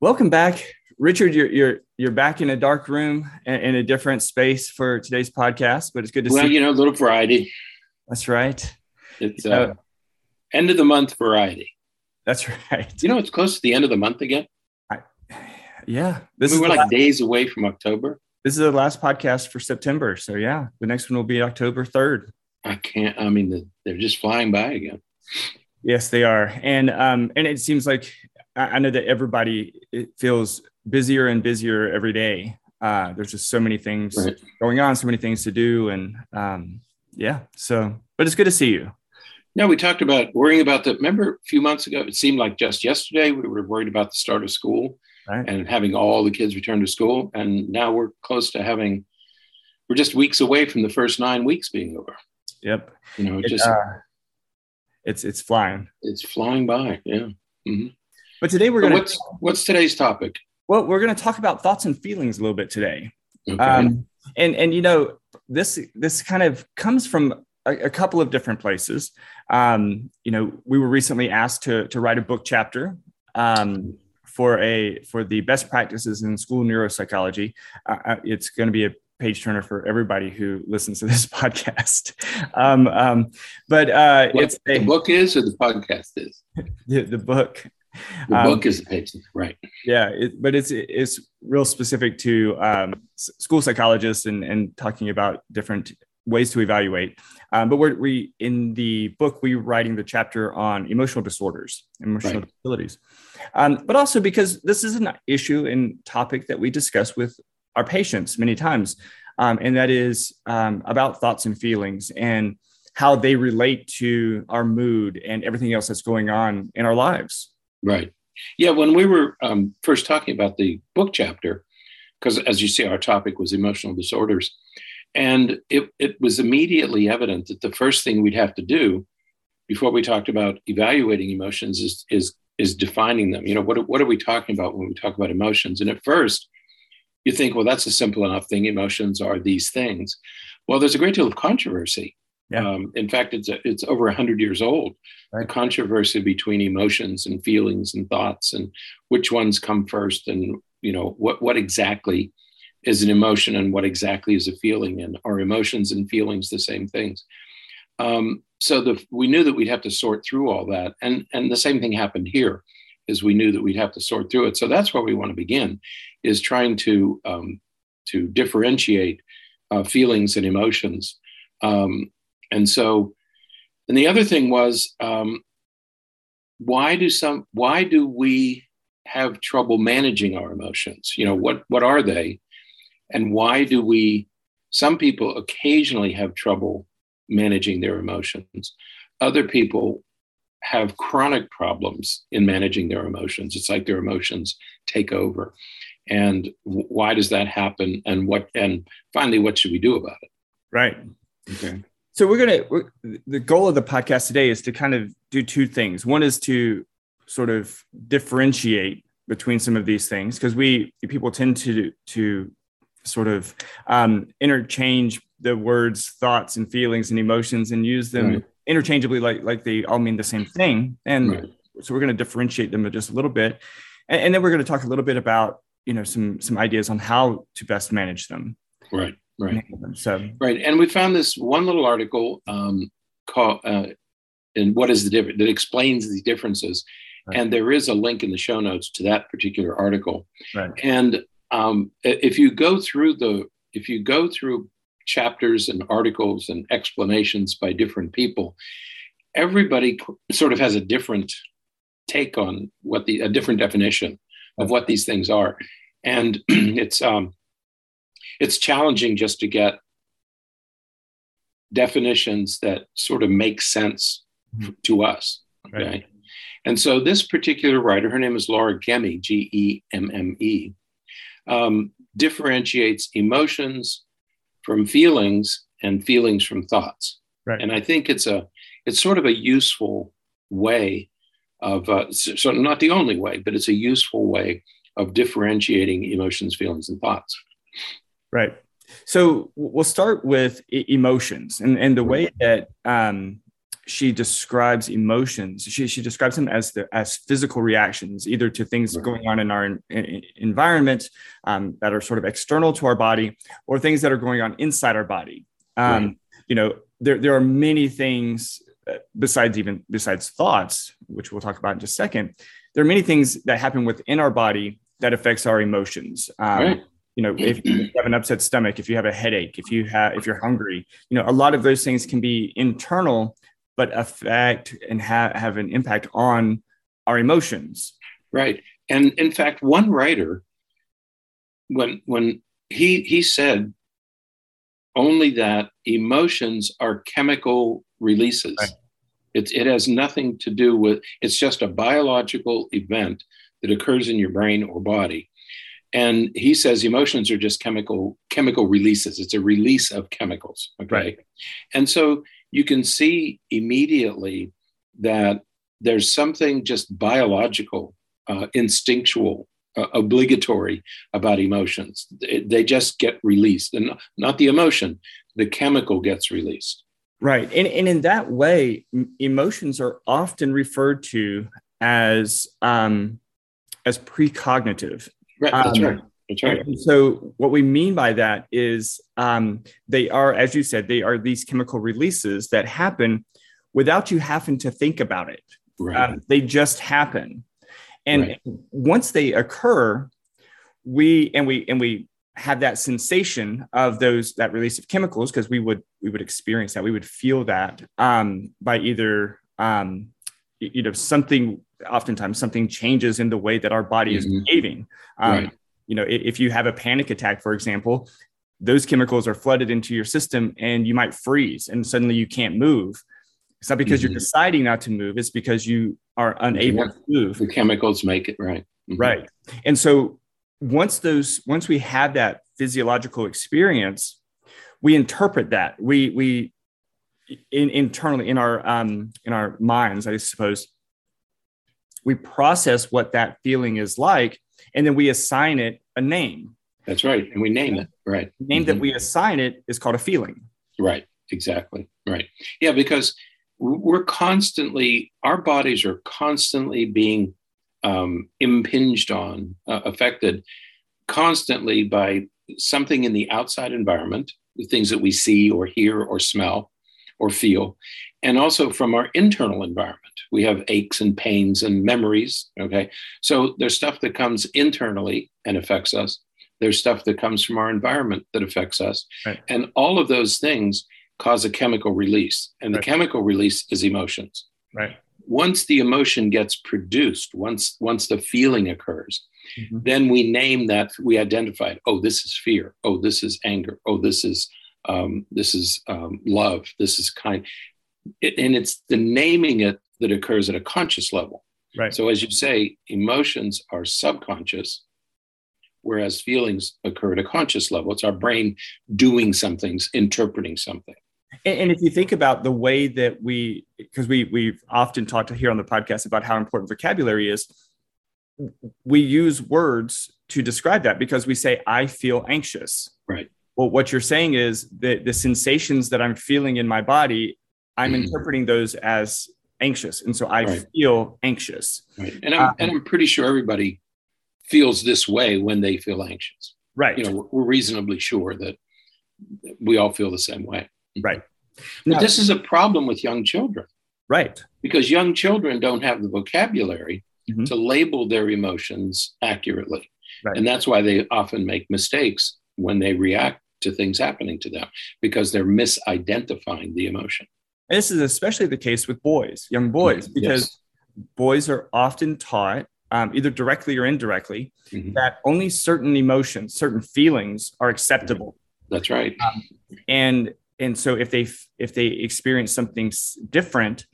Welcome back, Richard. You're you're you're back in a dark room in a different space for today's podcast, but it's good to well, see. Well, you know, a little variety. That's right. It's uh, uh, end of the month variety. That's right. You know, it's close to the end of the month again. I, yeah, this I mean, is we're like last, days away from October. This is the last podcast for September, so yeah, the next one will be October third. I can't. I mean, they're just flying by again. Yes, they are, and um, and it seems like I know that everybody feels busier and busier every day. Uh, there's just so many things right. going on, so many things to do, and um, yeah. So, but it's good to see you. No, we talked about worrying about the. Remember a few months ago, it seemed like just yesterday we were worried about the start of school right. and having all the kids return to school, and now we're close to having. We're just weeks away from the first nine weeks being over. Yep. You know, it, just uh, it's it's flying. It's flying by. Yeah. Mm-hmm. But today we're going to. What's, what's today's topic? Well, we're going to talk about thoughts and feelings a little bit today. Okay. Um, and and you know this this kind of comes from a, a couple of different places. Um, you know, we were recently asked to to write a book chapter um, for a for the best practices in school neuropsychology. Uh, uh it's going to be a page turner for everybody who listens to this podcast. Um, um, but uh, what it's a, the book is or the podcast is the, the book. The book um, is the page, right? Yeah, it, but it's it's real specific to um, school psychologists and and talking about different ways to evaluate. Um, but we're we in the book we're writing the chapter on emotional disorders, emotional right. disabilities, um, but also because this is an issue and topic that we discuss with our patients many times, um, and that is um, about thoughts and feelings and how they relate to our mood and everything else that's going on in our lives. Right. Yeah. When we were um, first talking about the book chapter, because as you see, our topic was emotional disorders, and it, it was immediately evident that the first thing we'd have to do before we talked about evaluating emotions is, is, is defining them. You know, what, what are we talking about when we talk about emotions? And at first, you think, well, that's a simple enough thing. Emotions are these things. Well, there's a great deal of controversy yeah. Um, in fact, it's a, it's over hundred years old. Right. The controversy between emotions and feelings and thoughts, and which ones come first, and you know what what exactly is an emotion and what exactly is a feeling, and are emotions and feelings the same things? Um, so the, we knew that we'd have to sort through all that, and and the same thing happened here, is we knew that we'd have to sort through it. So that's where we want to begin, is trying to um, to differentiate uh, feelings and emotions. Um, and so, and the other thing was, um, why do some, why do we have trouble managing our emotions? You know, what, what are they? And why do we, some people occasionally have trouble managing their emotions. Other people have chronic problems in managing their emotions. It's like their emotions take over. And why does that happen? And what, and finally, what should we do about it? Right. Okay. So we're gonna we're, the goal of the podcast today is to kind of do two things. One is to sort of differentiate between some of these things because we people tend to to sort of um, interchange the words thoughts and feelings and emotions and use them right. interchangeably like like they all mean the same thing and right. so we're going to differentiate them just a little bit and, and then we're going to talk a little bit about you know some some ideas on how to best manage them right Right. So right, and we found this one little article um, called uh, "and what is the difference?" that explains the differences, right. and there is a link in the show notes to that particular article. Right. And um, if you go through the if you go through chapters and articles and explanations by different people, everybody sort of has a different take on what the a different definition of what these things are, and it's um, it's challenging just to get definitions that sort of make sense mm-hmm. to us. Okay. Right. And so this particular writer, her name is Laura Gemme, G E M M E, um, differentiates emotions from feelings and feelings from thoughts. Right. And I think it's a it's sort of a useful way of uh, so not the only way, but it's a useful way of differentiating emotions, feelings, and thoughts. Right. So we'll start with emotions and, and the way that um, she describes emotions. She, she describes them as the as physical reactions, either to things going on in our in, in, environment um, that are sort of external to our body, or things that are going on inside our body. Um, right. You know, there there are many things uh, besides even besides thoughts, which we'll talk about in just a second. There are many things that happen within our body that affects our emotions. Um, right you know if you have an upset stomach if you have a headache if you have if you're hungry you know a lot of those things can be internal but affect and ha- have an impact on our emotions. Right. And in fact one writer when when he he said only that emotions are chemical releases. Right. it, it has nothing to do with it's just a biological event that occurs in your brain or body and he says emotions are just chemical chemical releases. It's a release of chemicals okay? Right. and so you can see immediately that there's something just biological uh, instinctual uh, obligatory about emotions. They just get released. And not the emotion the chemical gets released. Right. And, and in that way emotions are often referred to as um, as precognitive Right. That's um, right. That's right. so, what we mean by that is um, they are, as you said, they are these chemical releases that happen without you having to think about it. Right. Um, they just happen, and right. once they occur, we and we and we have that sensation of those that release of chemicals because we would we would experience that we would feel that um, by either um, you know something oftentimes something changes in the way that our body mm-hmm. is behaving. Um, right. You know, if you have a panic attack, for example, those chemicals are flooded into your system and you might freeze and suddenly you can't move. It's not because mm-hmm. you're deciding not to move, it's because you are unable yeah. to move. The chemicals make it right. Mm-hmm. Right. And so once those once we have that physiological experience, we interpret that. We we in, internally in our um in our minds, I suppose, we process what that feeling is like, and then we assign it a name. That's right. And we name it. Right. The name mm-hmm. that we assign it is called a feeling. Right. Exactly. Right. Yeah, because we're constantly, our bodies are constantly being um, impinged on, uh, affected constantly by something in the outside environment, the things that we see or hear or smell or feel, and also from our internal environment we have aches and pains and memories. Okay. So there's stuff that comes internally and affects us. There's stuff that comes from our environment that affects us. Right. And all of those things cause a chemical release. And the right. chemical release is emotions. Right. Once the emotion gets produced, once once the feeling occurs, mm-hmm. then we name that we identify it. Oh, this is fear. Oh, this is anger. Oh, this is um, this is um, love. This is kind. It, and it's the naming it that occurs at a conscious level. Right. So, as you say, emotions are subconscious, whereas feelings occur at a conscious level. It's our brain doing something, interpreting something. And, if you think about the way that we, because we we've often talked here on the podcast about how important vocabulary is, we use words to describe that because we say I feel anxious. Right. Well, what you're saying is that the sensations that I'm feeling in my body, I'm mm-hmm. interpreting those as anxious. And so I right. feel anxious. Right. And I'm, um, and I'm pretty sure everybody feels this way when they feel anxious. Right. You know, we're, we're reasonably sure that we all feel the same way. Right. But now, this is a problem with young children. Right. Because young children don't have the vocabulary mm-hmm. to label their emotions accurately. Right. And that's why they often make mistakes when they react to things happening to them because they're misidentifying the emotion. And this is especially the case with boys, young boys, because yes. boys are often taught, um, either directly or indirectly, mm-hmm. that only certain emotions, certain feelings are acceptable. That's right. Um, and and so if they if they experience something different,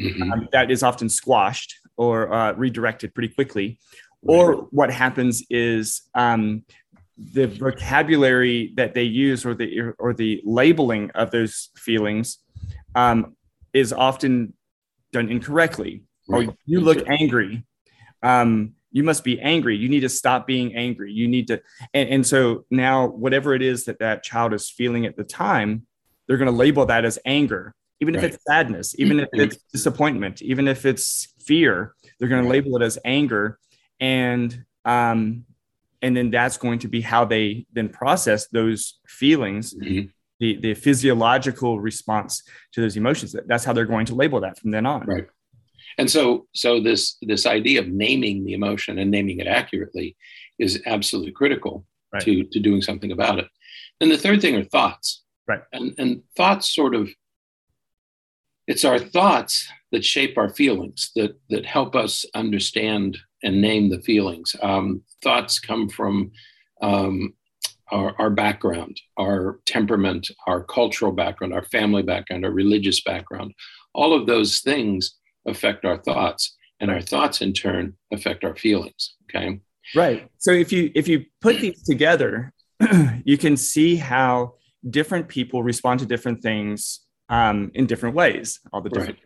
mm-hmm. um, that is often squashed or uh, redirected pretty quickly. Right. Or what happens is um, the vocabulary that they use or the or the labeling of those feelings um, is often done incorrectly. Oh, right. Oh, you look angry. Um, you must be angry. You need to stop being angry. You need to, and, and so now whatever it is that that child is feeling at the time, they're going to label that as anger. even right. if it's sadness, even if it's disappointment, even if it's fear, they're going to label it as anger. And, um, and then that's going to be how they then process those feelings, mm-hmm. the, the physiological response to those emotions. That's how they're going to label that from then on. Right. And so, so this this idea of naming the emotion and naming it accurately is absolutely critical right. to to doing something about it. and the third thing are thoughts. Right. And and thoughts sort of it's our thoughts that shape our feelings that that help us understand and name the feelings. Um, thoughts come from um, our, our, background our temperament our cultural background our family background our religious background. All of those things affect our thoughts and our thoughts in turn affect our feelings okay? Right. So if you if you put these together you can see how different people respond to different things um, in different ways, all the different.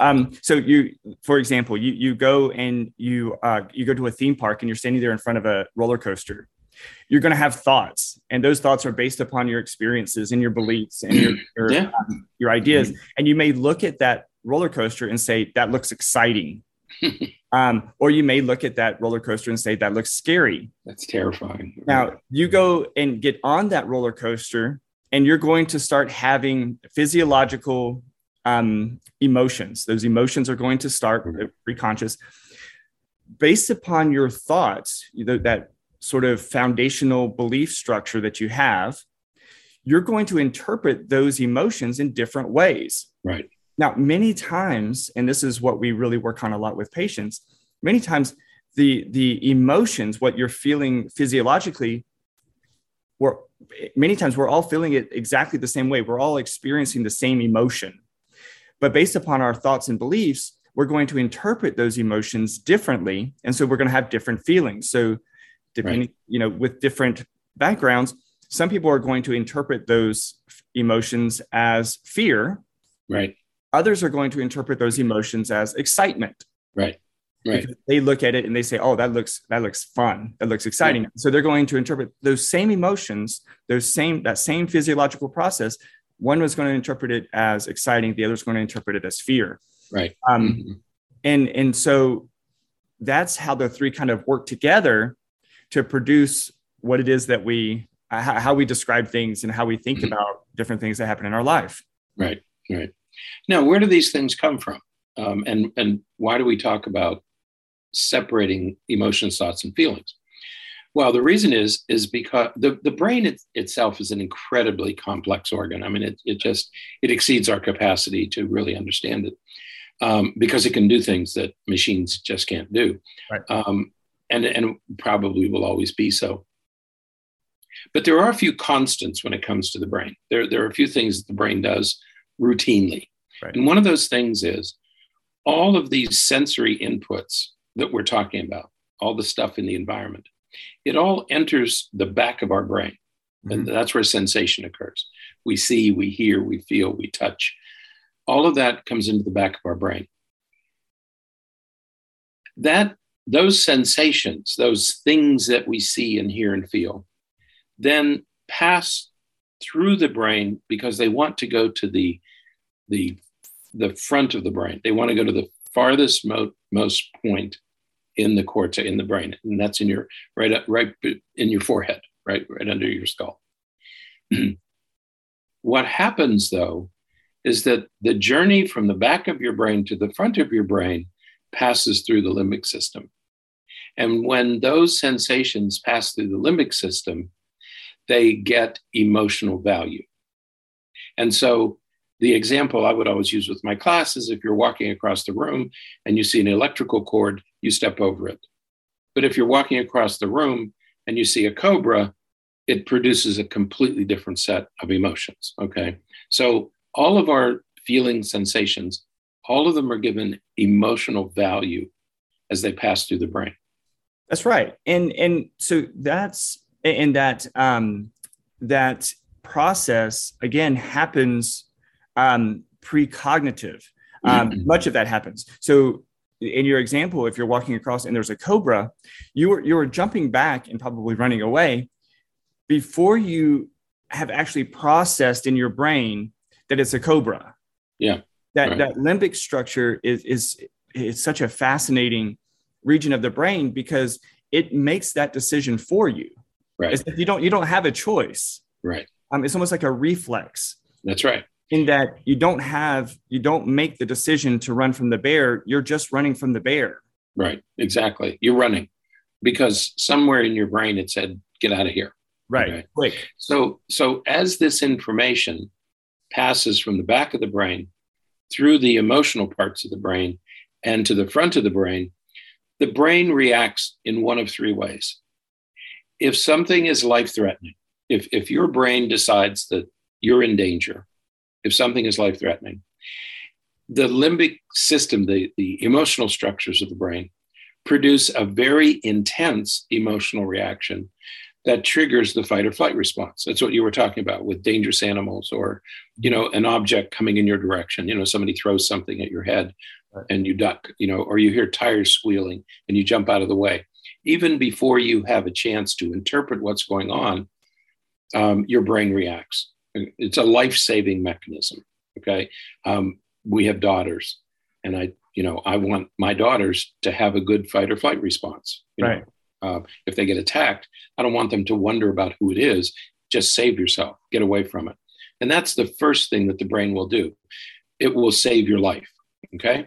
Right. Um, so you, for example, you you go and you uh, you go to a theme park and you're standing there in front of a roller coaster. You're going to have thoughts, and those thoughts are based upon your experiences and your beliefs and your your, yeah. um, your ideas. Mm-hmm. And you may look at that roller coaster and say that looks exciting. Um, or you may look at that roller coaster and say that looks scary. That's terrifying. Now you go and get on that roller coaster and you're going to start having physiological um, emotions. Those emotions are going to start mm-hmm. preconscious based upon your thoughts, that sort of foundational belief structure that you have. You're going to interpret those emotions in different ways. Right. Now, many times, and this is what we really work on a lot with patients, many times the, the emotions, what you're feeling physiologically, we're many times we're all feeling it exactly the same way. We're all experiencing the same emotion. But based upon our thoughts and beliefs, we're going to interpret those emotions differently. And so we're going to have different feelings. So depending, right. you know, with different backgrounds, some people are going to interpret those emotions as fear. Right. Others are going to interpret those emotions as excitement. Right. Right. They look at it and they say, "Oh, that looks that looks fun. That looks exciting." Yeah. So they're going to interpret those same emotions, those same that same physiological process. One was going to interpret it as exciting. The other is going to interpret it as fear. Right. Um, mm-hmm. And and so that's how the three kind of work together to produce what it is that we uh, how we describe things and how we think mm-hmm. about different things that happen in our life. Right. Right. Now, where do these things come from? Um, and and why do we talk about separating emotions, thoughts, and feelings? Well, the reason is is because the, the brain it, itself is an incredibly complex organ. I mean, it, it just it exceeds our capacity to really understand it um, because it can do things that machines just can't do, right. um, and and probably will always be so. But there are a few constants when it comes to the brain. There there are a few things that the brain does routinely, right. and one of those things is all of these sensory inputs that we're talking about, all the stuff in the environment, it all enters the back of our brain. Mm-hmm. And that's where sensation occurs. We see, we hear, we feel, we touch. All of that comes into the back of our brain. That those sensations, those things that we see and hear and feel, then pass through the brain because they want to go to the the the front of the brain. They want to go to the farthest mo- most point in the cortex in the brain, and that's in your right up, right in your forehead, right right under your skull. what happens though is that the journey from the back of your brain to the front of your brain passes through the limbic system. And when those sensations pass through the limbic system, they get emotional value. And so the example I would always use with my class is if you're walking across the room and you see an electrical cord, you step over it. But if you're walking across the room and you see a cobra, it produces a completely different set of emotions. Okay. So all of our feelings, sensations, all of them are given emotional value as they pass through the brain. That's right. And and so that's and that um that process again happens um, precognitive. Um, mm-hmm. Much of that happens. So, in your example, if you're walking across and there's a cobra, you are you are jumping back and probably running away before you have actually processed in your brain that it's a cobra. Yeah. That right. that limbic structure is is is such a fascinating region of the brain because it makes that decision for you. Right. you don't you don't have a choice. Right. Um, it's almost like a reflex. That's right. In that you don't have you don't make the decision to run from the bear. You're just running from the bear. Right. Exactly. You're running because somewhere in your brain it said, "Get out of here." Right. Okay? Quick. So so as this information passes from the back of the brain through the emotional parts of the brain and to the front of the brain, the brain reacts in one of three ways. If something is life threatening, if, if your brain decides that you're in danger, if something is life threatening, the limbic system, the, the emotional structures of the brain, produce a very intense emotional reaction that triggers the fight or flight response. That's what you were talking about with dangerous animals or, you know, an object coming in your direction. You know, somebody throws something at your head and you duck, you know, or you hear tires squealing and you jump out of the way. Even before you have a chance to interpret what's going on, um, your brain reacts. It's a life saving mechanism. Okay. Um, we have daughters, and I, you know, I want my daughters to have a good fight or flight response. right. Know? Uh, if they get attacked, I don't want them to wonder about who it is. Just save yourself, get away from it. And that's the first thing that the brain will do. It will save your life. Okay.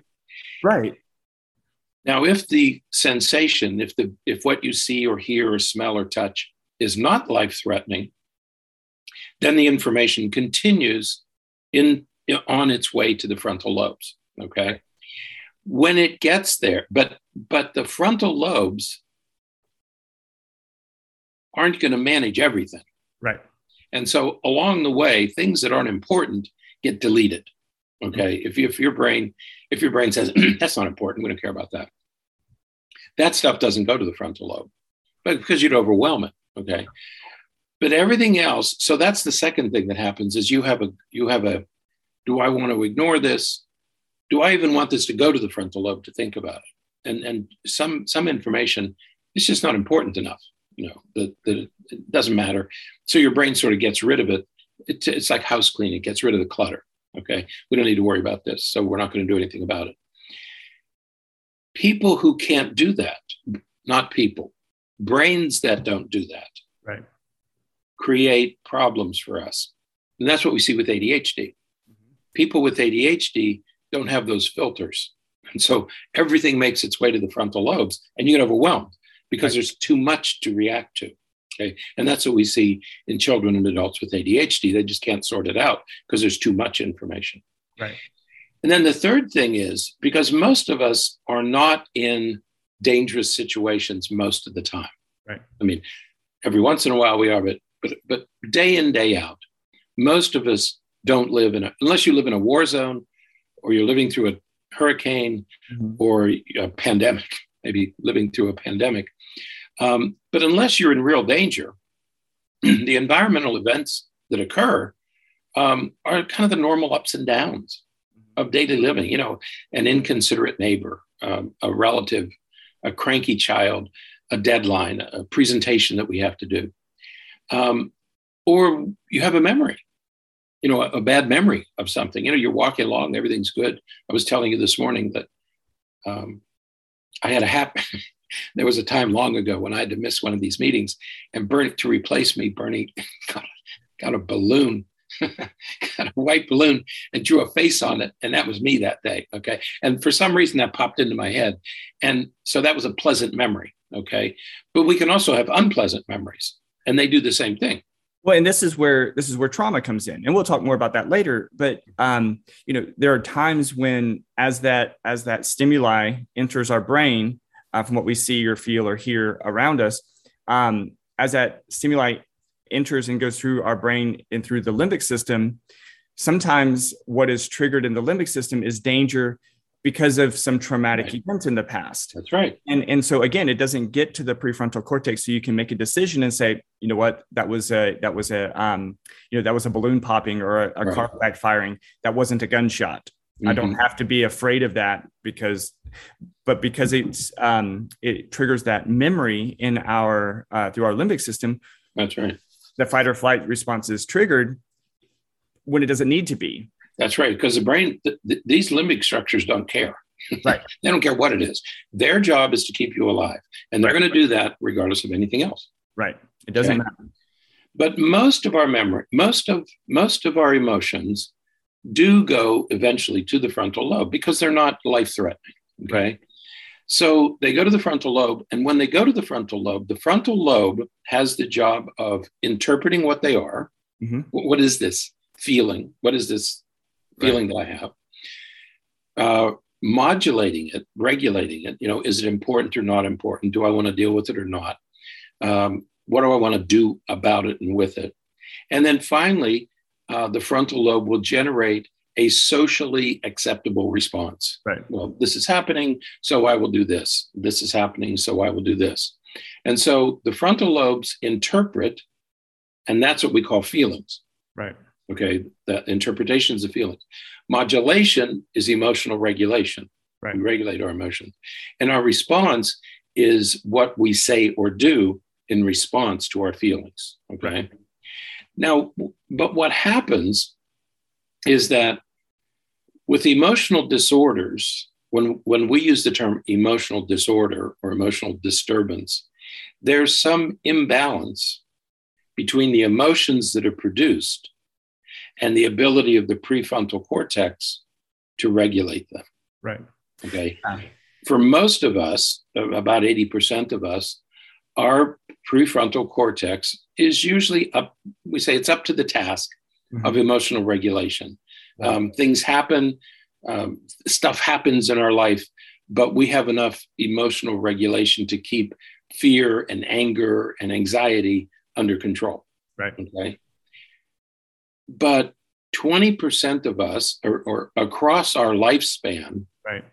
Right. Now, if the sensation, if the if what you see or hear or smell or touch is not life threatening, then the information continues in, on its way to the frontal lobes. Okay. When it gets there, but but the frontal lobes aren't going to manage everything. Right. And so along the way, things that aren't important get deleted. Okay. If, you, if your brain, if your brain says, that's not important, we don't care about that. That stuff doesn't go to the frontal lobe, but because you'd overwhelm it. Okay. But everything else, so that's the second thing that happens is you have a you have a do I want to ignore this? Do I even want this to go to the frontal lobe to think about it? And and some some information it's just not important enough, you know, that, that it doesn't matter. So your brain sort of gets rid of it. it. It's like house cleaning, it gets rid of the clutter. Okay. We don't need to worry about this. So we're not going to do anything about it. People who can't do that, not people, brains that don't do that, right, create problems for us. And that's what we see with ADHD. People with ADHD don't have those filters. And so everything makes its way to the frontal lobes and you get overwhelmed because right. there's too much to react to. Okay. And that's what we see in children and adults with ADHD. They just can't sort it out because there's too much information. Right. And then the third thing is because most of us are not in dangerous situations most of the time. Right. I mean, every once in a while we are, but but but day in, day out, most of us don't live in a unless you live in a war zone or you're living through a hurricane mm-hmm. or a pandemic, maybe living through a pandemic. Um, but unless you're in real danger, the environmental events that occur um, are kind of the normal ups and downs of daily living. You know, an inconsiderate neighbor, um, a relative, a cranky child, a deadline, a presentation that we have to do, um, or you have a memory. You know, a, a, bad memory of something. You know, you're walking along, everything's good. I was telling you this morning that um, I had a happy. there was a time long ago when I had to miss one of these meetings, and Berney, to replace me, Berney got, got a balloon, got a white balloon, and drew a face on it, and that was me that day. Okay, and for some reason that popped into my head, and so that was a pleasant memory. Okay, but we can also have unpleasant memories, and they do the same thing. Well, and this is where this is where trauma comes in, and we'll talk more about that later. But um, you know, there are times when, as that as that stimuli enters our brain, uh, from what we see or feel or hear around us. Um, as that stimuli enters and goes through our brain and through the limbic system, sometimes what is triggered in the limbic system is danger because of some traumatic right. event in the past. That's right. And and so again, it doesn't get to the prefrontal cortex, so you can make a decision and say, you know what, that was a that was a um, you know that was a balloon popping or a, a right. car backfiring. That wasn't a gunshot. Mm-hmm. I don't mm-hmm. have to be afraid of that because, but because it's um, it triggers that memory in our uh, through our limbic system. That's right. The fight or flight response is triggered when it doesn't need to be. That's right, because the brain, th- th- these limbic structures don't care. Right. they don't care what it is. Their job is to keep you alive, and they're Right. going to do that regardless of anything else. Right. It doesn't Okay. matter. But most of our memory, most of most of our emotions, do go eventually to the frontal lobe because they're not life threatening. Okay. So they go to the frontal lobe, and when they go to the frontal lobe, the frontal lobe has the job of interpreting what they are. Mhm. What is this feeling? What is this feeling that I have? Uh, modulating it, regulating it. You know, is it important or not important? Do I want to deal with it or not? Um, what do I want to do about it and with it? And then finally, uh, the frontal lobe will generate a socially acceptable response. Right. Well, this is happening, so I will do this. This is happening, so I will do this. And so the frontal lobes interpret, and that's what we call feelings. Right. Okay. The is a feeling. Modulation is emotional regulation. Right. We regulate our emotions. And our response is what we say or do in response to our feelings. Okay. Right. Now, but what happens is that with emotional disorders, when, when we use the term emotional disorder or emotional disturbance, there's some imbalance between the emotions that are produced and the ability of the prefrontal cortex to regulate them. Right. Okay. For most of us, about 80% of us, our prefrontal cortex is usually up, we say it's up to the task Mhm. of emotional regulation. Right. Um, things happen, um, stuff happens in our life, but we have enough emotional regulation to keep fear and anger and anxiety under control. Right. Okay. But 20% of us, or, or across our lifespan, Right.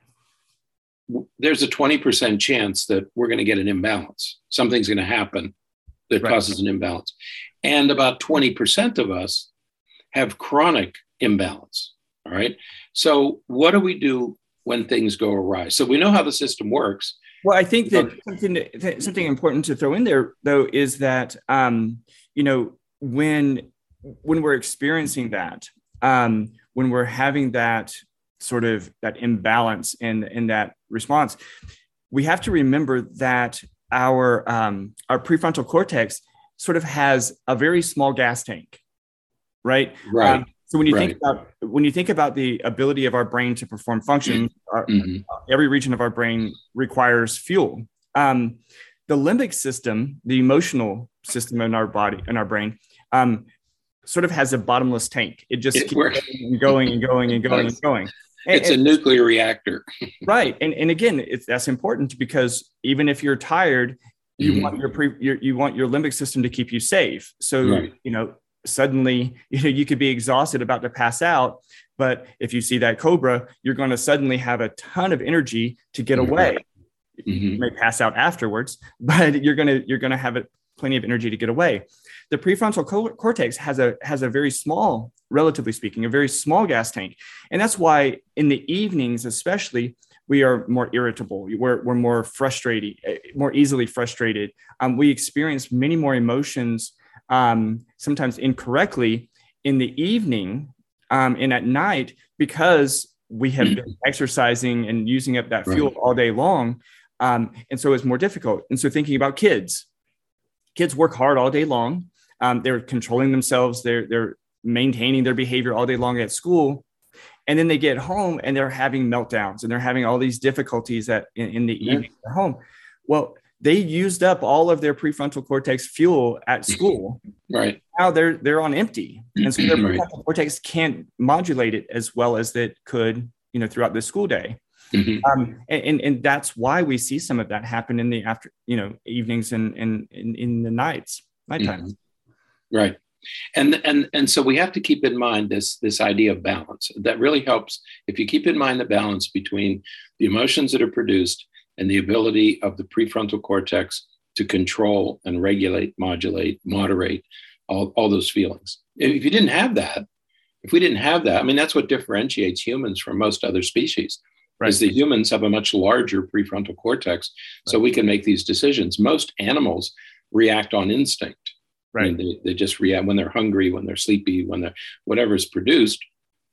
there's a 20% chance that we're going to get an imbalance. Something's going to happen that Right. causes an imbalance. And about 20% of us have chronic imbalance. All right. So, what do we do when things go awry? So, we know how the system works. Well, I think that something something important to throw in there though is that um, you know when when we're experiencing that um, when we're having that sort of that imbalance in in that response, we have to remember that our um, our prefrontal cortex sort of has a very small gas tank, right? Right. Um, so when you think about when you think about the ability of our brain to perform function, our, Mhm. every region of our brain requires fuel. Um, the limbic system, the emotional system in our body, in our brain, um, sort of has a bottomless tank. It just It keeps works. going and going and going and going. And- It's a and- nuclear reactor. right. And, and again, it's that's important because even if you're tired, you Mhm. want your pre your, you want your limbic system to keep you safe. So Right. you know suddenly you know you could be exhausted about to pass out but if you see that cobra you're going to suddenly have a ton of energy to get Mhm. away Mhm. you may pass out afterwards but you're going to you're going to have it plenty of energy to get away. The prefrontal co- cortex has a has a very small relatively speaking a very small gas tank. And that's why in the evenings especially we are more irritable. We're, we're more frustrated eh, more easily frustrated. Um, we experience many more emotions um, sometimes incorrectly in the evening um, and at night because we have been exercising and using up that fuel Right. all day long. Um, and so it's more difficult. And so thinking about kids kids work hard all day long. Um, they're controlling themselves. They're they're maintaining their behavior all day long at school. And then they get home and they're having meltdowns and they're having all these difficulties that in, in the Yeah. evening at home. Well they used up all of their prefrontal cortex fuel at school. Right. now they're they're on empty. And so their Right. prefrontal cortex can't modulate it as well as it could you know throughout the school day Mhm. um, and, and and that's why we see some of that happen in the after you know evenings and and in, in the nights nighttime Mhm. Right. And and and so we have to keep in mind this this idea of balance. That really helps if you keep in mind the balance between the emotions that are produced and the ability of the prefrontal cortex to control and regulate, modulate, moderate all, all those feelings. If you didn't have that, if we didn't have that, I mean that's what differentiates humans from most other species. Right Is that humans have a much larger prefrontal cortex, so we can make these decisions. Most animals react on instinct. I right mean, they, they just react when they're hungry, when they're sleepy, when they're whatever's produced,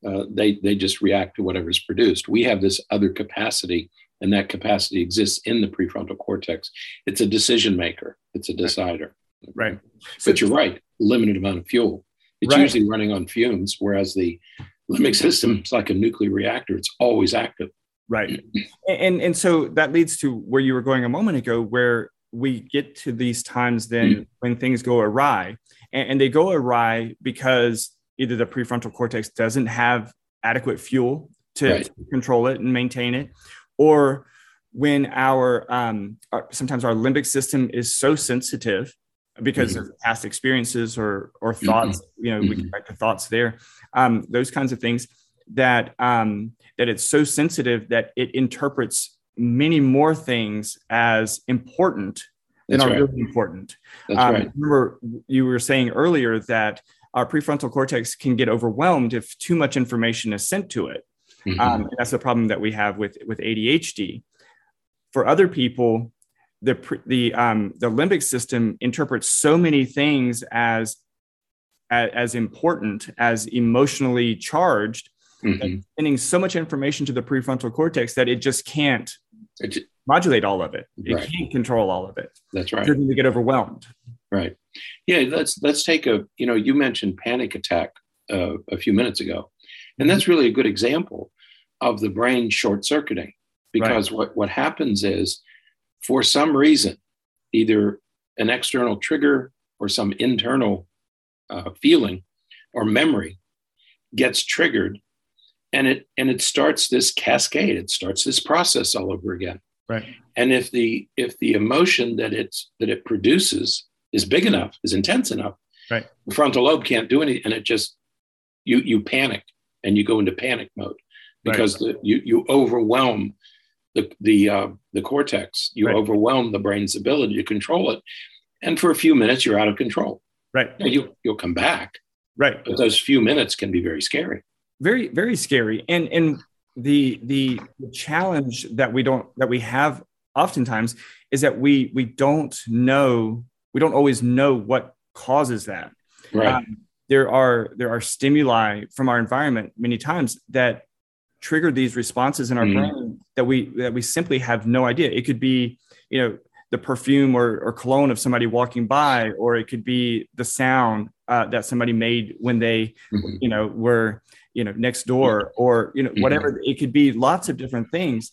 uh, they they just react to whatever's produced. We have this other capacity, and that capacity exists in the prefrontal cortex. It's a decision maker. It's a decider. Right. But you're right. Limited amount of fuel. It's right. usually running on fumes, whereas the limbic system is like a nuclear reactor. It's always active. Right. And and so that leads to where you were going a moment ago, where we get to these times then mm. when things go awry, and, and they go awry because either the prefrontal cortex doesn't have adequate fuel to, right. control it and maintain it, or when our, um, our, sometimes our limbic system is so sensitive because mm-hmm. of past experiences or or mm-hmm. thoughts mm-hmm. you know mm-hmm. we can back to thoughts there um, those kinds of things that um, that it's so sensitive that it interprets many more things as important than That's are right. really important. That's um, right. Remember, you were saying earlier that our prefrontal cortex can get overwhelmed if too much information is sent to it. Mm-hmm. Um, that's the problem that we have with with ADHD. For other people, the the um, the limbic system interprets so many things as as, as important as emotionally charged mm-hmm. sending so much information to the prefrontal cortex that it just can't it, modulate all of it it right. can't control all of it that's right You're going to get overwhelmed right yeah let's let's take a you know you mentioned panic attack uh, a few minutes ago and that's really a good example of the brain short circuiting because right. what what happens is for some reason, either an external trigger or some internal uh, feeling or memory gets triggered and it and it starts this cascade it starts this process all over again right and if the if the emotion that it's that it produces is big enough is intense enough right the frontal lobe can't do anything and it just you you panic and you go into panic mode because right. the, you you overwhelm the the uh, the cortex. You right. overwhelm the brain's ability to control it, and for a few minutes you're out of control. Right. You you'll come back. Right. But those few minutes can be very scary. Very very scary. And and the the challenge that we don't that we have oftentimes is that we we don't know we don't always know what causes that. Right. Um, there are there are stimuli from our environment many times that trigger these responses in our mm brain that we that we simply have no idea. It could be, you know, the perfume or, or cologne of somebody walking by, or it could be the sound uh, that somebody made when they, mm-hmm. you know, were, you know, next door, or you know, mm-hmm. whatever. It could be lots of different things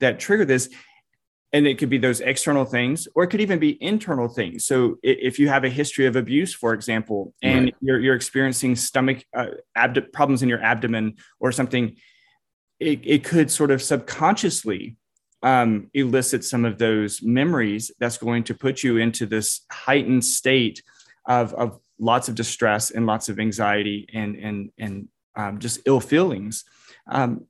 that trigger this and it could be those external things or it could even be internal things so if you have a history of abuse for example and right. you're, you're experiencing stomach uh, abd- problems in your abdomen or something it, it could sort of subconsciously um, elicit some of those memories that's going to put you into this heightened state of, of lots of distress and lots of anxiety and, and, and um, just ill feelings um,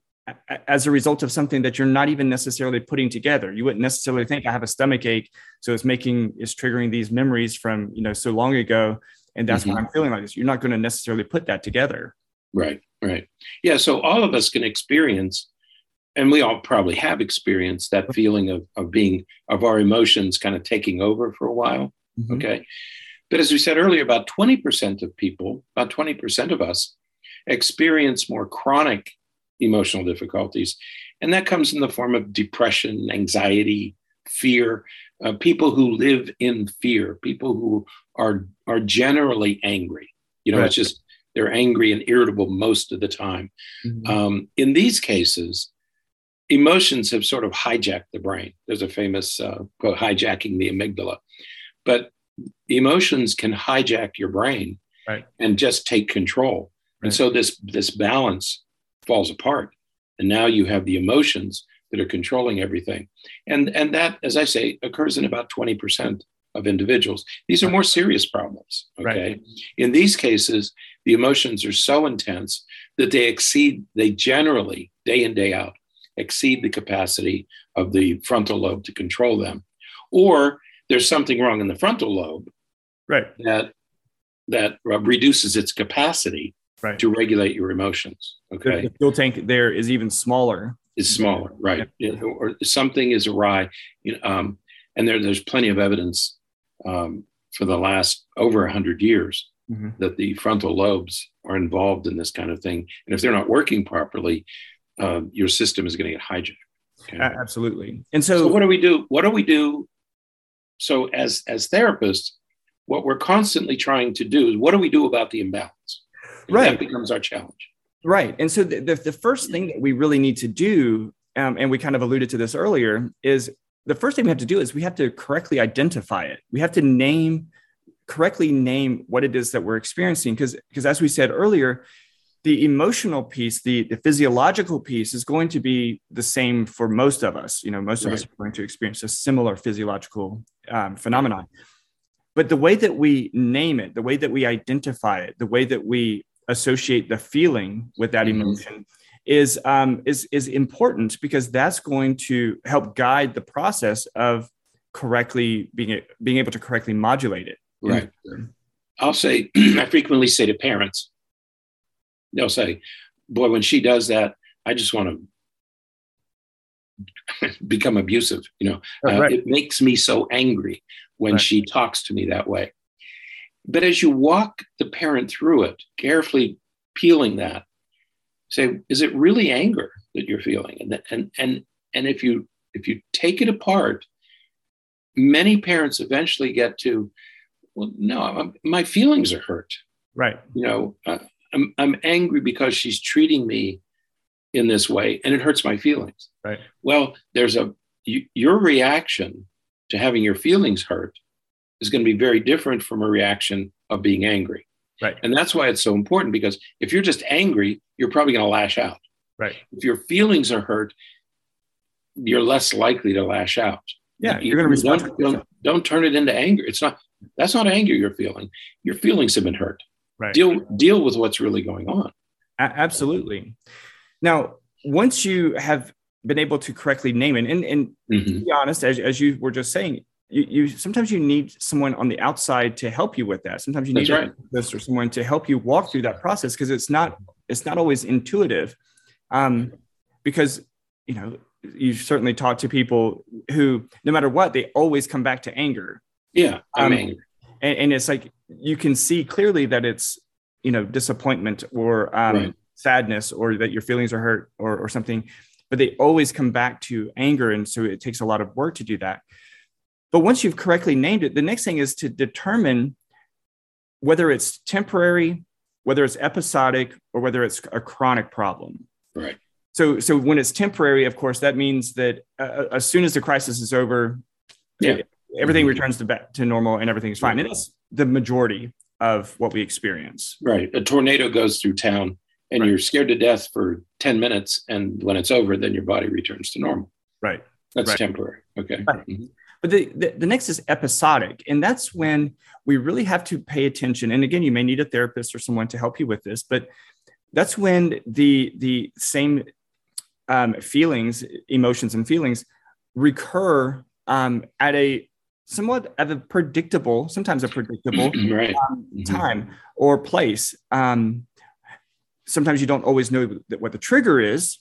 as a result of something that you're not even necessarily putting together. You wouldn't necessarily think I have a stomach ache, so it's making it's triggering these memories from you know so long ago, and that's mm-hmm. why I'm feeling like this. You're not going to necessarily put that together. Right. Right. Yeah. So all of us can experience, and we all probably have experienced that feeling of, of being, of our emotions kind of taking over for a while. Mm-hmm. Okay. But as we said earlier, about 20% of people, about 20% of us experience more chronic emotional difficulties. And that comes in the form of depression, anxiety, fear, uh, people who live in fear, people who are, are generally angry. You know, right. it's just they're angry and irritable most of the time. Mm-hmm. Um, in these cases, emotions have sort of hijacked the brain. There's a famous uh, quote, hijacking the amygdala. But emotions can hijack your brain right. and just take control. And so this, this balance falls apart. And now you have the emotions that are controlling everything. And, and that, as I say, occurs in about 20% of individuals. These are more serious problems. Okay. Right. In these cases, the emotions are so intense that they exceed, they generally, day in, day out, exceed the capacity of the frontal lobe to control them. Or there's something wrong in the frontal lobe right. that that uh, reduces its capacity right. to regulate your emotions. Okay. The, fuel tank there is even smaller. Is smaller, right? Yeah. Or something is awry. You know, um, and there, there's plenty of evidence um, for the last over 100 years mm-hmm. that the frontal lobes are involved in this kind of thing. And if they're not working properly, uh, your system is going to get hijacked. Okay? Absolutely. And so, so, what do we do? What do we do? So, as as therapists, what we're constantly trying to do is what do we do about the imbalance? And right. That becomes our challenge. Right. And so, the, the, the first thing that we really need to do, um, and we kind of alluded to this earlier, is the first thing we have to do is we have to correctly identify it. We have to name correctly name what it is that we're experiencing because because as we said earlier the emotional piece the the physiological piece is going to be the same for most of us you know most right. of us are going to experience a similar physiological um, phenomenon but the way that we name it the way that we identify it the way that we associate the feeling with that mm-hmm. emotion is um, is is important because that's going to help guide the process of correctly being being able to correctly modulate it Right. I'll say, I frequently say to parents, they'll say, boy, when she does that, I just want to become abusive. You know, uh, right. it makes me so angry when right. she talks to me that way. But as you walk the parent through it, carefully peeling that, say, is it really anger that you're feeling? And and and and if you if you take it apart, many parents eventually get to well, no, I'm, my feelings are hurt. Right. You know, uh, I'm, I'm angry because she's treating me in this way and it hurts my feelings. Right. Well, there's a, you, your reaction to having your feelings hurt is going to be very different from a reaction of being angry. Right. And that's why it's so important because if you're just angry, you're probably going to lash out. Right. If your feelings are hurt, you're less likely to lash out. Yeah, you're going to respond. Don't, don't, don't, turn it into anger. It's not. That's not anger you're feeling. Your feelings have been hurt. Right. Deal deal with what's really going on. A- absolutely. Now, once you have been able to correctly name it, and, and mm-hmm. to be honest, as, as you were just saying, you, you, sometimes you need someone on the outside to help you with that. Sometimes you need right. this or someone to help you walk through that process because it's not it's not always intuitive. Um, because you know you certainly talk to people who no matter what they always come back to anger yeah, I mean, um, and, and, it's like you can see clearly that it's you know disappointment or um, right. sadness or that your feelings are hurt or, or something, but they always come back to anger, and so it takes a lot of work to do that. But once you've correctly named it, the next thing is to determine whether it's temporary, whether it's episodic, or whether it's a chronic problem. Right. So, so when it's temporary, of course, that means that uh, as soon as the crisis is over, yeah everything mm-hmm. returns to back to normal and everything's fine. And it's the majority of what we experience. Right. A tornado goes through town and right. you're scared to death for 10 minutes. And when it's over, then your body returns to normal. Right. That's right. temporary. Okay. Right. Mm-hmm. But the, the, the, next is episodic. And that's when we really have to pay attention. And again, you may need a therapist or someone to help you with this, but that's when the, the same um, feelings, emotions, and feelings recur um, at a somewhat of a predictable, sometimes a predictable right. um, mm-hmm. time or place. Um, sometimes you don't always know what the trigger is,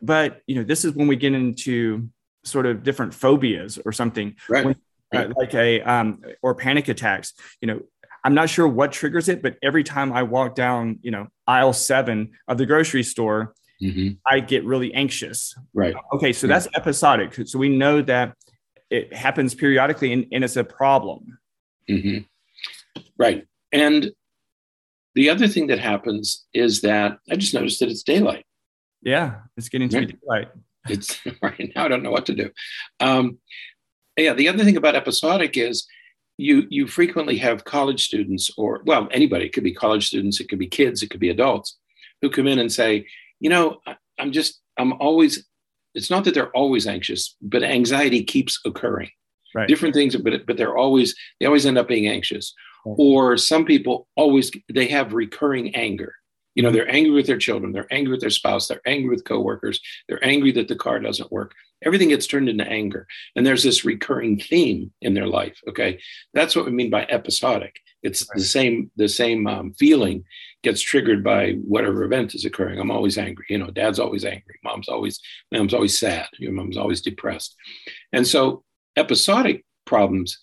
but you know this is when we get into sort of different phobias or something, right. when, uh, like a um, or panic attacks. You know, I'm not sure what triggers it, but every time I walk down, you know, aisle seven of the grocery store, mm-hmm. I get really anxious. Right. Okay, so that's episodic. So we know that it happens periodically and, and it's a problem. Mm-hmm. Right. And the other thing that happens is that I just noticed that it's daylight. Yeah, it's getting to daylight. It's right now. I don't know what to do. Um, yeah, the other thing about episodic is you you frequently have college students or well anybody it could be college students it could be kids it could be adults who come in and say you know i'm just i'm always it's not that they're always anxious, but anxiety keeps occurring. Right. Different things, but but they're always they always end up being anxious. Right. Or some people always they have recurring anger. You know, they're angry with their children, they're angry with their spouse, they're angry with coworkers, they're angry that the car doesn't work. Everything gets turned into anger. And there's this recurring theme in their life. Okay. That's what we mean by episodic. It's right. the same, the same um, feeling gets triggered by whatever event is occurring. I'm always angry. You know, dad's always angry. Mom's always, mom's always sad. Your mom's always depressed. And so episodic problems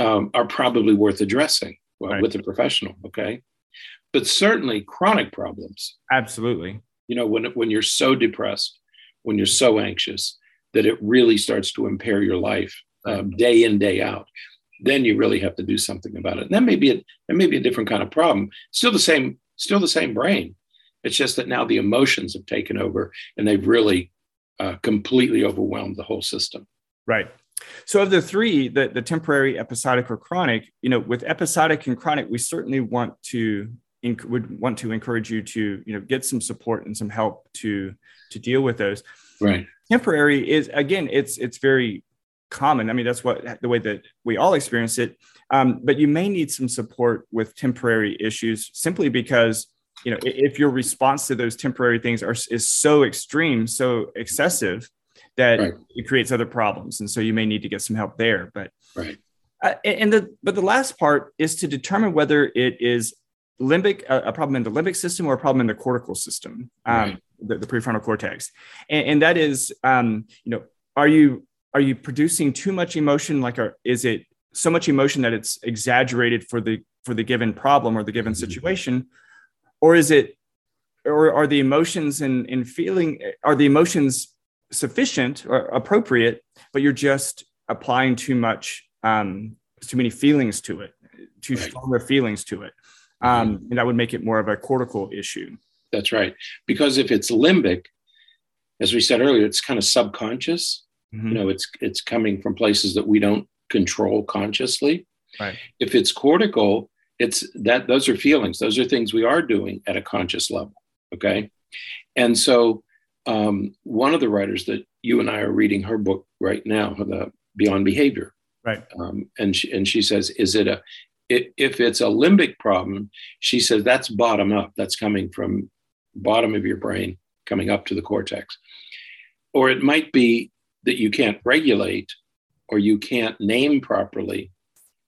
um, are probably worth addressing well, right. with a professional. Okay. But certainly chronic problems. Absolutely. You know, when, when you're so depressed, when you're so anxious that it really starts to impair your life um, day in, day out, then you really have to do something about it. And that may be a, that may be a different kind of problem. Still the same, still the same brain. It's just that now the emotions have taken over and they've really uh, completely overwhelmed the whole system. Right. So of the three, the, the temporary, episodic, or chronic, you know, with episodic and chronic, we certainly want to inc- would want to encourage you to you know get some support and some help to to deal with those. Right. Temporary is again, it's it's very common. I mean, that's what the way that we all experience it. Um, but you may need some support with temporary issues simply because you know if your response to those temporary things are is so extreme, so excessive that right. it creates other problems, and so you may need to get some help there. But right. Uh, and the but the last part is to determine whether it is limbic a, a problem in the limbic system or a problem in the cortical system, um, right. the, the, prefrontal cortex, and, and that is um, you know are you are you producing too much emotion like are, is it so much emotion that it's exaggerated for the for the given problem or the given mm-hmm. situation or is it or are the emotions and, and feeling are the emotions sufficient or appropriate but you're just applying too much um, too many feelings to it too right. stronger feelings to it. Um, and that would make it more of a cortical issue. That's right. Because if it's limbic as we said earlier it's kind of subconscious. Mm-hmm. you know it's it's coming from places that we don't control consciously. Right. If it's cortical it's that those are feelings. Those are things we are doing at a conscious level okay? And so um, one of the writers that you and i are reading her book right now the beyond behavior. Right. Um, and she and she says is it a if it's a limbic problem she says that's bottom up. That's coming from bottom of your brain coming up to the cortex. Or it might be that you can't regulate or you can't name properly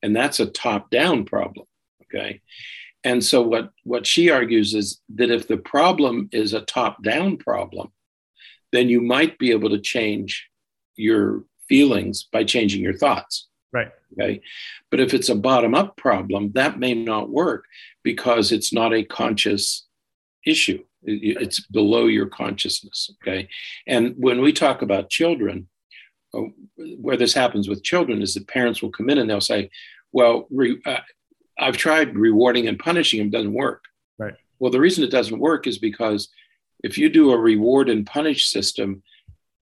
and that's a top down problem okay? And so what what she argues is that if the problem is a top down problem then you might be able to change your feelings by changing your thoughts. Right okay? But if it's a bottom up problem that may not work because it's not a conscious issue. It's below your consciousness okay? And when we talk about children uh, where this happens with children is that parents will come in and they'll say well re, uh, i've tried rewarding and punishing them it doesn't work. Right. Well the reason it doesn't work is because if you do a reward and punish system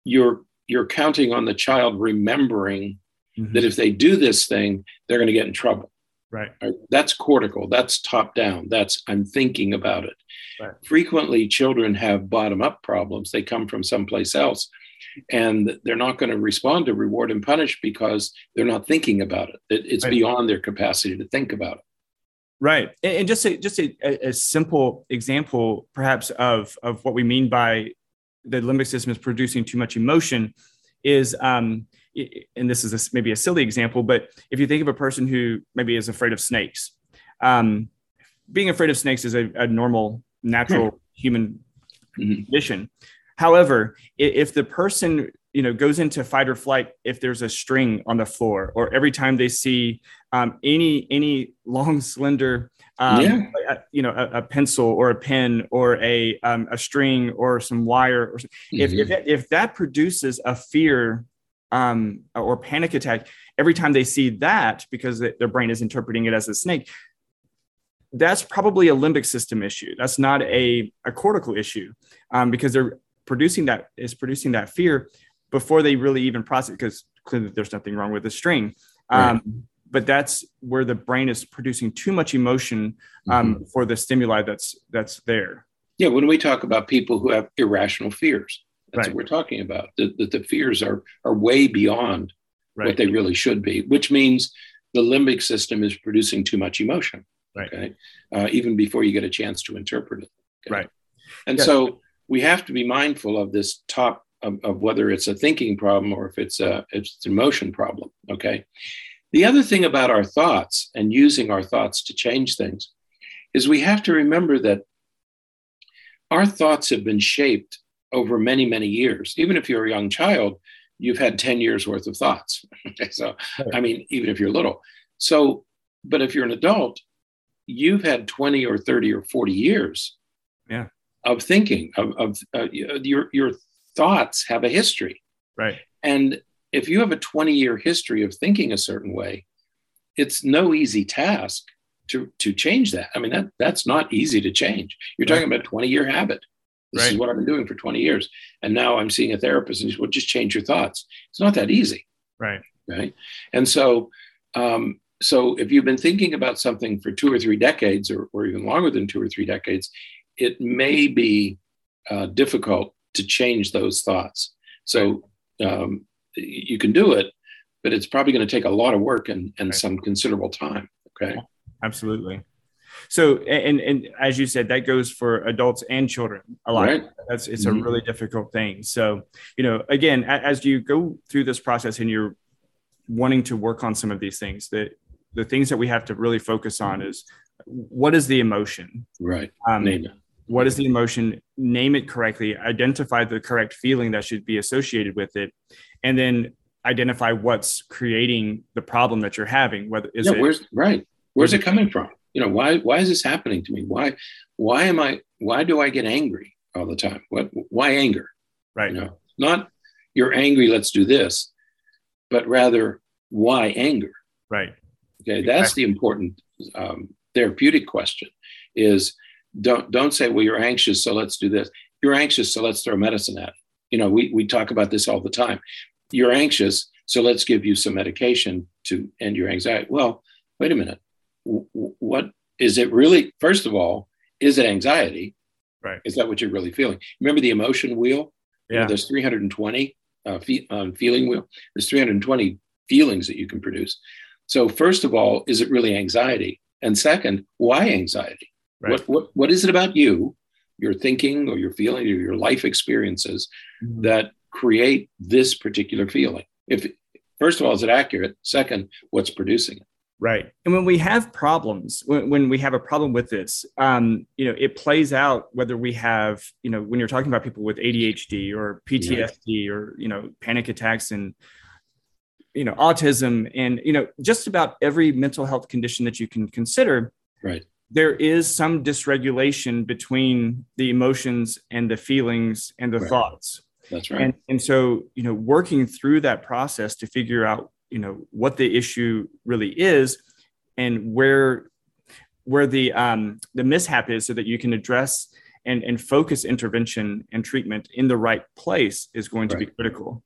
you're you're counting on the child remembering mm-hmm. that if they do this thing they're going to get in trouble Right. That's cortical. That's top down. That's I'm thinking about it. Right. Frequently, children have bottom up problems. They come from someplace else, and they're not going to respond to reward and punish because they're not thinking about it. it it's right. beyond their capacity to think about it. Right, and just a, just a, a simple example, perhaps of of what we mean by the limbic system is producing too much emotion, is um, and this is a, maybe a silly example, but if you think of a person who maybe is afraid of snakes, um, being afraid of snakes is a, a normal, natural hmm. human mm-hmm. condition. However, if the person you know goes into fight or flight if there's a string on the floor, or every time they see um, any any long, slender um, yeah. you know, a, a, pencil or a pen or a um, a string or some wire. Or mm-hmm. if if that, if that produces a fear um, or panic attack every time they see that because their brain is interpreting it as a snake that's probably a limbic system issue that's not a, a cortical issue um, because they're producing that is producing that fear before they really even process because clearly there's nothing wrong with the string um, right. but that's where the brain is producing too much emotion um, mm-hmm. for the stimuli that's that's there yeah when we talk about people who have irrational fears that's right. what we're talking about. That the, the, fears are are way beyond right. what they really should be, which means the limbic system is producing too much emotion. Right. Okay. Uh, even before you get a chance to interpret it. Okay? Right. And yeah. so we have to be mindful of this top of, of, whether it's a thinking problem or if it's a it's an emotion problem. Okay. The other thing about our thoughts and using our thoughts to change things is we have to remember that our thoughts have been shaped over many, many years. Even if you're a young child, you've had 10 years worth of thoughts. so, I mean, even if you're little. So, but if you're an adult, you've had 20 or 30 or 40 years yeah. of thinking, of, of uh, your, your thoughts have a history. Right. And if you have a 20 year history of thinking a certain way, it's no easy task to, to change that. I mean, that, that's not easy to change. You're right. talking about a 20 year habit. This right. is what I've been doing for 20 years. And now I'm seeing a therapist and he's, well, just change your thoughts. It's not that easy. Right. Right. And so, um, so if you've been thinking about something for two or three decades or, or even longer than two or three decades, it may be uh, difficult to change those thoughts. So um, you can do it, but it's probably going to take a lot of work and, and right. some considerable time. Okay. Absolutely. So, and and as you said, that goes for adults and children a lot. Right. That's it's mm-hmm. a really difficult thing. So, you know, again, as you go through this process and you're wanting to work on some of these things, that the things that we have to really focus on is what is the emotion? Right. Um, Name it. What is the emotion? Name it correctly. Identify the correct feeling that should be associated with it, and then identify what's creating the problem that you're having. Whether is yeah, it where's right? Where's it coming from? You know, why why is this happening to me? Why why am I why do I get angry all the time? What why anger? Right. You know, not you're angry, let's do this, but rather why anger? Right. Okay, that's the important um, therapeutic question. Is don't don't say, well, you're anxious, so let's do this. You're anxious, so let's throw medicine at it. You know, we we talk about this all the time. You're anxious, so let's give you some medication to end your anxiety. Well, wait a minute. What is it really? First of all, is it anxiety? Right. Is that what you're really feeling? Remember the emotion wheel? Yeah. You know, there's 320 uh, fe- uh, feeling wheel. There's 320 feelings that you can produce. So, first of all, is it really anxiety? And second, why anxiety? Right. What, what, what is it about you, your thinking or your feeling or your life experiences mm-hmm. that create this particular feeling? If first of all, is it accurate? Second, what's producing it? Right. And when we have problems, when, when we have a problem with this, um, you know, it plays out whether we have, you know, when you're talking about people with ADHD or PTSD or, you know, panic attacks and you know autism and you know just about every mental health condition that you can consider right there is some dysregulation between the emotions and the feelings and the right. thoughts that's right and, and so you know working through that process to figure out you know what the issue really is and where where the um the mishap is so that you can address and and focus intervention and treatment in the right place is going to right. be critical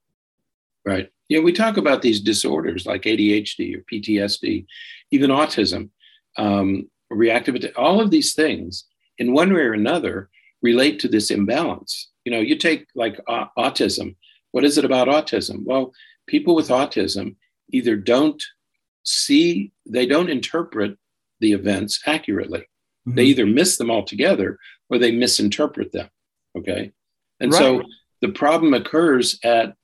right yeah, we talk about these disorders like ADHD or PTSD, even autism, um, reactive, all of these things in one way or another relate to this imbalance. You know, you take like uh, autism. What is it about autism? Well, people with autism either don't see, they don't interpret the events accurately. Mm-hmm. They either miss them altogether or they misinterpret them. Okay. And right. so the problem occurs at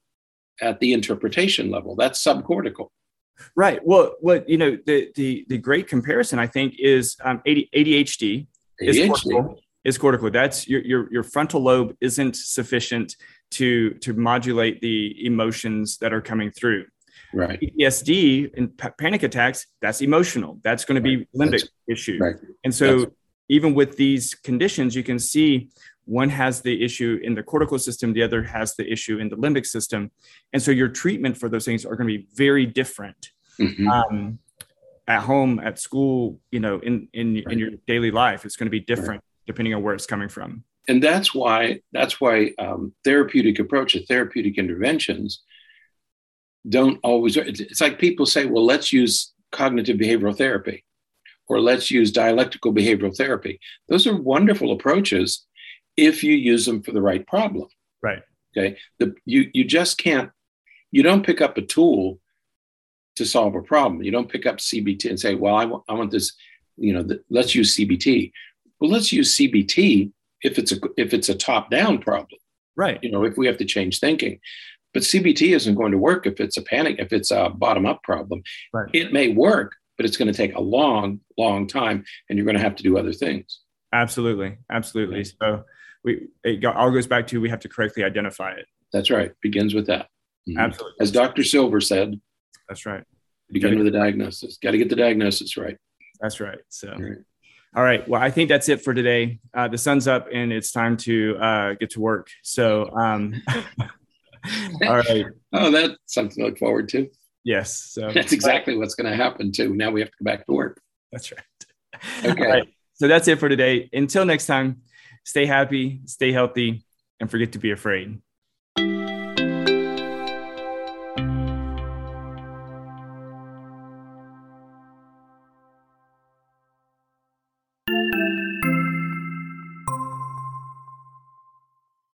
at the interpretation level. That's subcortical. Right. Well, what you know, the the the great comparison I think is um, ADHD, ADHD. is cortical. Is cortical. That's your, your your frontal lobe isn't sufficient to to modulate the emotions that are coming through. Right. PTSD and p- panic attacks. That's emotional. That's going to be limbic that's, issue. Right. And so, that's, even with these conditions, you can see one has the issue in the cortical system, the other has the issue in the limbic system. And so your treatment for those things are going to be very different. Mm-hmm. Um, at home, at school, you know, in in, right. in your daily life, it's going to be different depending on where it's coming from. And that's why that's why um, therapeutic approaches, therapeutic interventions, don't always. It's like people say, "Well, let's use cognitive behavioral therapy," or "Let's use dialectical behavioral therapy." Those are wonderful approaches if you use them for the right problem. Right. Okay. The, you, you just can't, you don't pick up a tool to solve a problem. You don't pick up CBT and say, well, I, w- I want this, you know, the, let's use CBT. Well, let's use CBT if it's a, if it's a top down problem. Right. You know, if we have to change thinking. But CBT isn't going to work if it's a panic, if it's a bottom up problem. Right. It may work, but it's going to take a long, long time and you're going to have to do other things. Absolutely. Absolutely. So, we it all goes back to we have to correctly identify it. That's right. Begins with that. Mm-hmm. Absolutely. As Dr. Silver said. That's right. Begin with the diagnosis. Got to get the diagnosis right. That's right. So. Right. All right. Well, I think that's it for today. Uh, the sun's up and it's time to uh, get to work. So, um, all right. oh, that's something to look forward to. Yes. So that's exactly what's going to happen too. Now we have to go back to work. That's right. Okay. So that's it for today. Until next time, stay happy, stay healthy, and forget to be afraid.